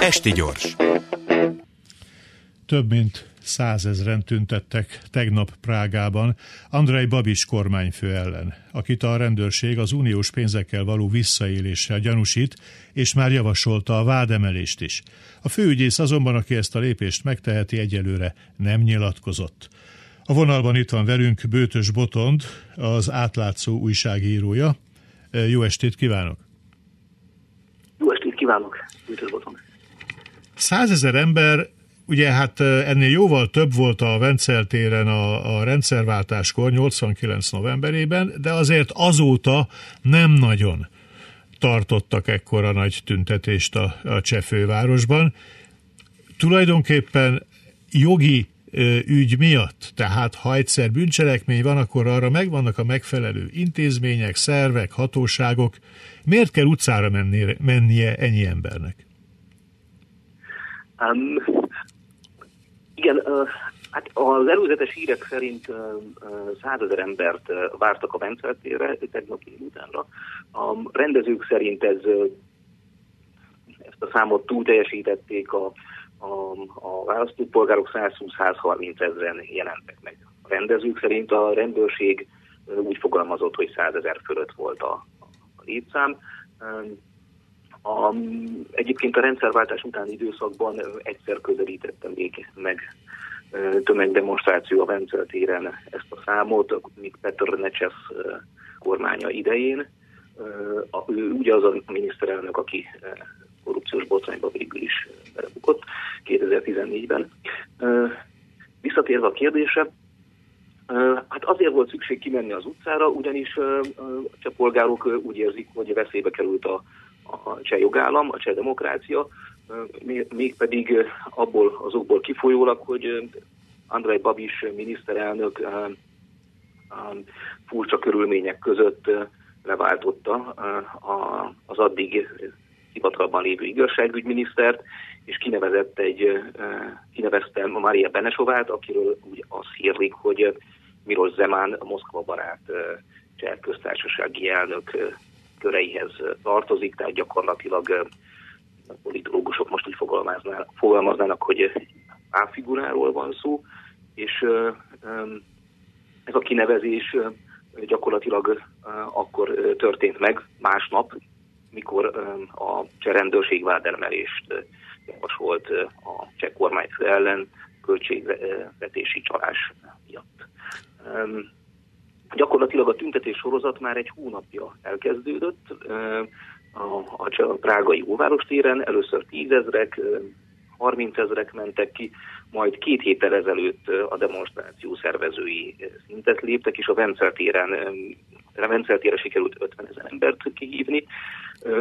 Esti gyors. Több mint százezren tüntettek tegnap Prágában Andrei Babis kormányfő ellen, akit a rendőrség az uniós pénzekkel való visszaéléssel gyanúsít, és már javasolta a vádemelést is. A főügyész azonban, aki ezt a lépést megteheti, egyelőre nem nyilatkozott. A vonalban itt van velünk Bőtös Botond, az átlátszó újságírója. Jó estét kívánok! Kívánok, Botond! Százezer ember Ugye hát ennél jóval több volt a Vencel téren a, a rendszerváltáskor, 89 novemberében, de azért azóta nem nagyon tartottak ekkora nagy tüntetést a, a cseh fővárosban. Tulajdonképpen jogi ügy miatt, tehát ha egyszer bűncselekmény van, akkor arra megvannak a megfelelő intézmények, szervek, hatóságok. Miért kell utcára mennie, mennie ennyi embernek? Um, igen, hát az előzetes hírek szerint százezer embert vártak a Benceltére tegnap utánra. A rendezők szerint ez, ezt a számot túl teljesítették, a, a, a választópolgárok 120-130 ezeren jelentek meg. A rendezők szerint a rendőrség úgy fogalmazott, hogy 100 ezer fölött volt a, a létszám. A, egyébként a rendszerváltás utáni időszakban egyszer közelítettem még meg tömegdemonstráció a Vencel ezt a számot, még Petr Necses kormánya idején. Ő ugye az a miniszterelnök, aki 2014-ben. Visszatérve a kérdése, Hát azért volt szükség kimenni az utcára, ugyanis a polgárok úgy érzik, hogy veszélybe került a a cseh jogállam, a cseh demokrácia, mégpedig abból azokból kifolyólag, hogy Andrei Babis miniszterelnök furcsa körülmények között leváltotta az addig hivatalban lévő igazságügyminisztert, és kinevezett egy, kinevezte Maria Benesovát, akiről úgy azt hírlik, hogy Miros Zemán, a Moszkva barát cseh köztársasági elnök köreihez tartozik, tehát gyakorlatilag a politológusok most úgy fogalmaznának, fogalmaznának hogy áfiguráról van szó, és ez a kinevezés gyakorlatilag akkor történt meg másnap, mikor a cseh vádemelést javasolt a cseh kormányfő ellen költségvetési csalás miatt. Gyakorlatilag a tüntetés sorozat már egy hónapja elkezdődött a, a, prágai óváros téren, először tízezrek, 30 ezrek mentek ki, majd két héttel ezelőtt a demonstráció szervezői szintet léptek, és a Vencel téren, a Vencel sikerült 50 ezer embert kihívni.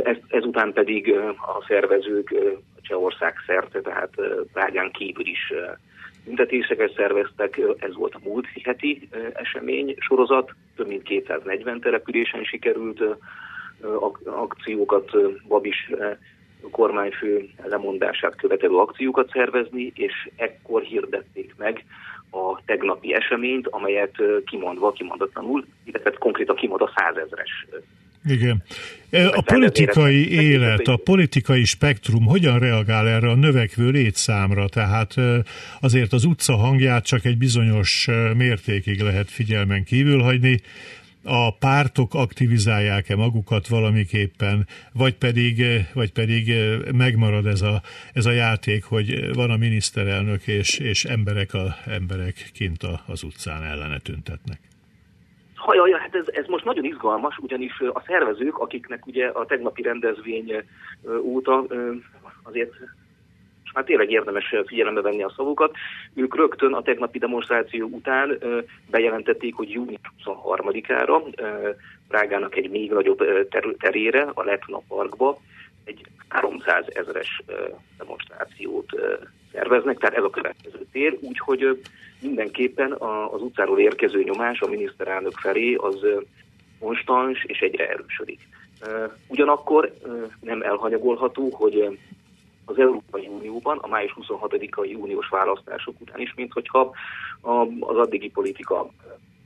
Ez, ezután pedig a szervezők Csehország szerte, tehát Prágán kívül is Büntetéseket szerveztek, ez volt a múlt heti esemény sorozat, több mint 240 településen sikerült akciókat, Babis kormányfő lemondását követelő akciókat szervezni, és ekkor hirdették meg a tegnapi eseményt, amelyet kimondva, kimondatlanul, illetve konkrétan kimond a százezres igen. E, a politikai élet, a politikai spektrum hogyan reagál erre a növekvő létszámra? Tehát e, azért az utca hangját csak egy bizonyos e, mértékig lehet figyelmen kívül hagyni. A pártok aktivizálják-e magukat valamiképpen, vagy pedig, vagy pedig megmarad ez a, ez a játék, hogy van a miniszterelnök, és, és emberek, a, emberek kint az utcán ellene tüntetnek? Ez, ez most nagyon izgalmas, ugyanis a szervezők, akiknek ugye a tegnapi rendezvény óta azért és már tényleg érdemes figyelembe venni a szavukat. Ők rögtön a tegnapi demonstráció után bejelentették, hogy június 23-ára Prágának egy még nagyobb terére, a Letna Parkba egy 300 ezeres demonstrációt szerveznek, tehát ez a következő tér, úgyhogy mindenképpen az utcáról érkező nyomás a miniszterelnök felé az konstans és egyre erősödik. Ugyanakkor nem elhanyagolható, hogy az Európai Unióban a május 26-ai uniós választások után is, mint hogyha az addigi politika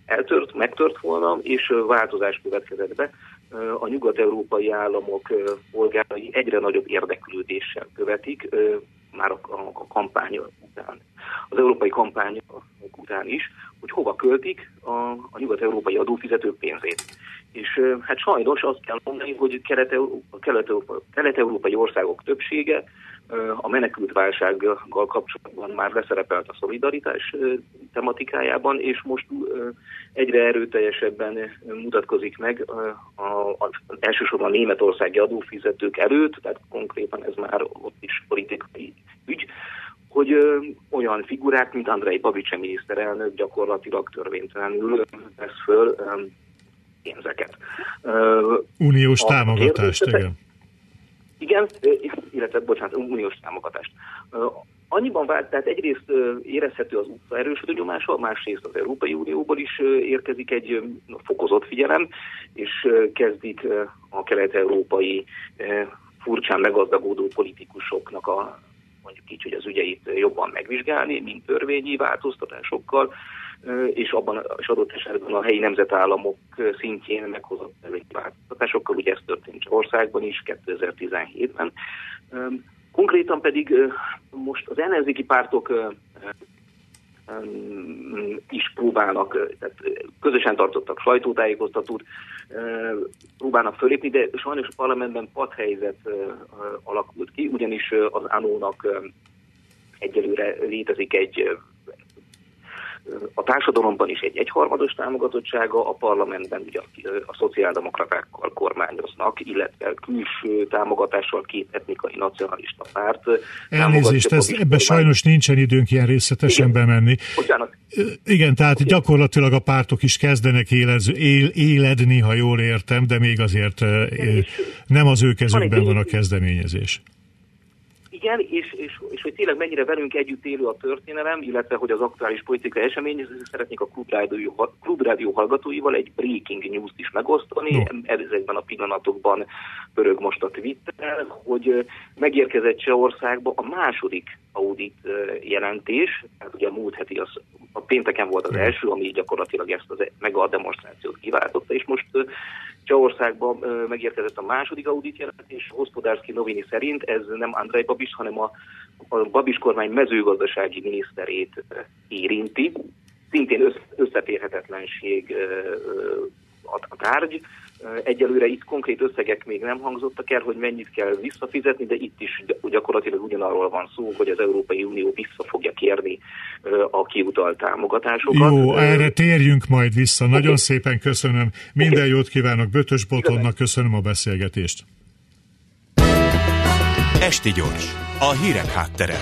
eltört, megtört volna, és változás következett be. A nyugat-európai államok polgárai egyre nagyobb érdeklődéssel követik, már a, a, a kampány után, az európai kampány után is, hogy hova költik a, a nyugat-európai adófizetők pénzét. És hát sajnos azt kell mondani, hogy kelet-európai országok többsége a menekült válsággal kapcsolatban már leszerepelt a szolidaritás tematikájában, és most egyre erőteljesebben mutatkozik meg a, a, elsősorban a németországi adófizetők előtt, tehát konkrétan ez már ott is politikai ügy, hogy ö, olyan figurák, mint Andrei Babice miniszterelnök gyakorlatilag törvénytelenül vesz föl ö, pénzeket. Uniós támogatást, igen. Igen, illetve, bocsánat, uniós támogatást. Annyiban vált, tehát egyrészt érezhető az utca erősödő nyomása, másrészt az Európai Unióból is érkezik egy fokozott figyelem, és kezdik a kelet-európai furcsán megazdagódó politikusoknak a mondjuk így, hogy az ügyeit jobban megvizsgálni, mint törvényi változtatásokkal, és abban és adott esetben a helyi nemzetállamok szintjén meghozott változtatásokkal, ugye ez történt országban is 2017-ben. Konkrétan pedig most az ellenzéki pártok is próbálnak, tehát közösen tartottak sajtótájékoztatót, próbálnak fölépni, de sajnos a parlamentben padhelyzet alakult ki, ugyanis az ANO-nak egyelőre létezik egy a társadalomban is egy egyharmados támogatottsága, a parlamentben ugye a szociáldemokratákkal kormányoznak, illetve külső támogatással két etnikai nacionalista párt. Elnézést, ez, ebbe sajnos nincsen időnk ilyen részletesen Igen. bemenni. Bocsánat. Igen, tehát okay. gyakorlatilag a pártok is kezdenek élező, él, éledni, ha jól értem, de még azért nem az ő kezükben van a kezdeményezés igen, és, és, és hogy tényleg mennyire velünk együtt élő a történelem, illetve hogy az aktuális politikai esemény, szeretnék a klubrádió, klubrádió hallgatóival egy breaking news-t is megosztani. No. Ezekben a pillanatokban pörög most a Twitter, hogy megérkezett Csehországba a második audit jelentés, tehát ugye a múlt heti az, a pénteken volt az első, ami gyakorlatilag ezt az mega demonstrációt kiváltotta, és most Csehországban megérkezett a második audit jelentés, Hospodárszki Novini szerint ez nem Andrei Babis, hanem a, a Babis kormány mezőgazdasági miniszterét érinti. Szintén összeférhetetlenség a tárgy. Egyelőre itt konkrét összegek még nem hangzottak el, hogy mennyit kell visszafizetni, de itt is gyakorlatilag ugyanarról van szó, hogy az Európai Unió vissza a kiutalt támogatásokat. Jó, erre térjünk majd vissza. Okay. Nagyon szépen köszönöm. Minden okay. jót kívánok Bötös Botonnak, köszönöm a beszélgetést. Esti gyors, a hírek háttere.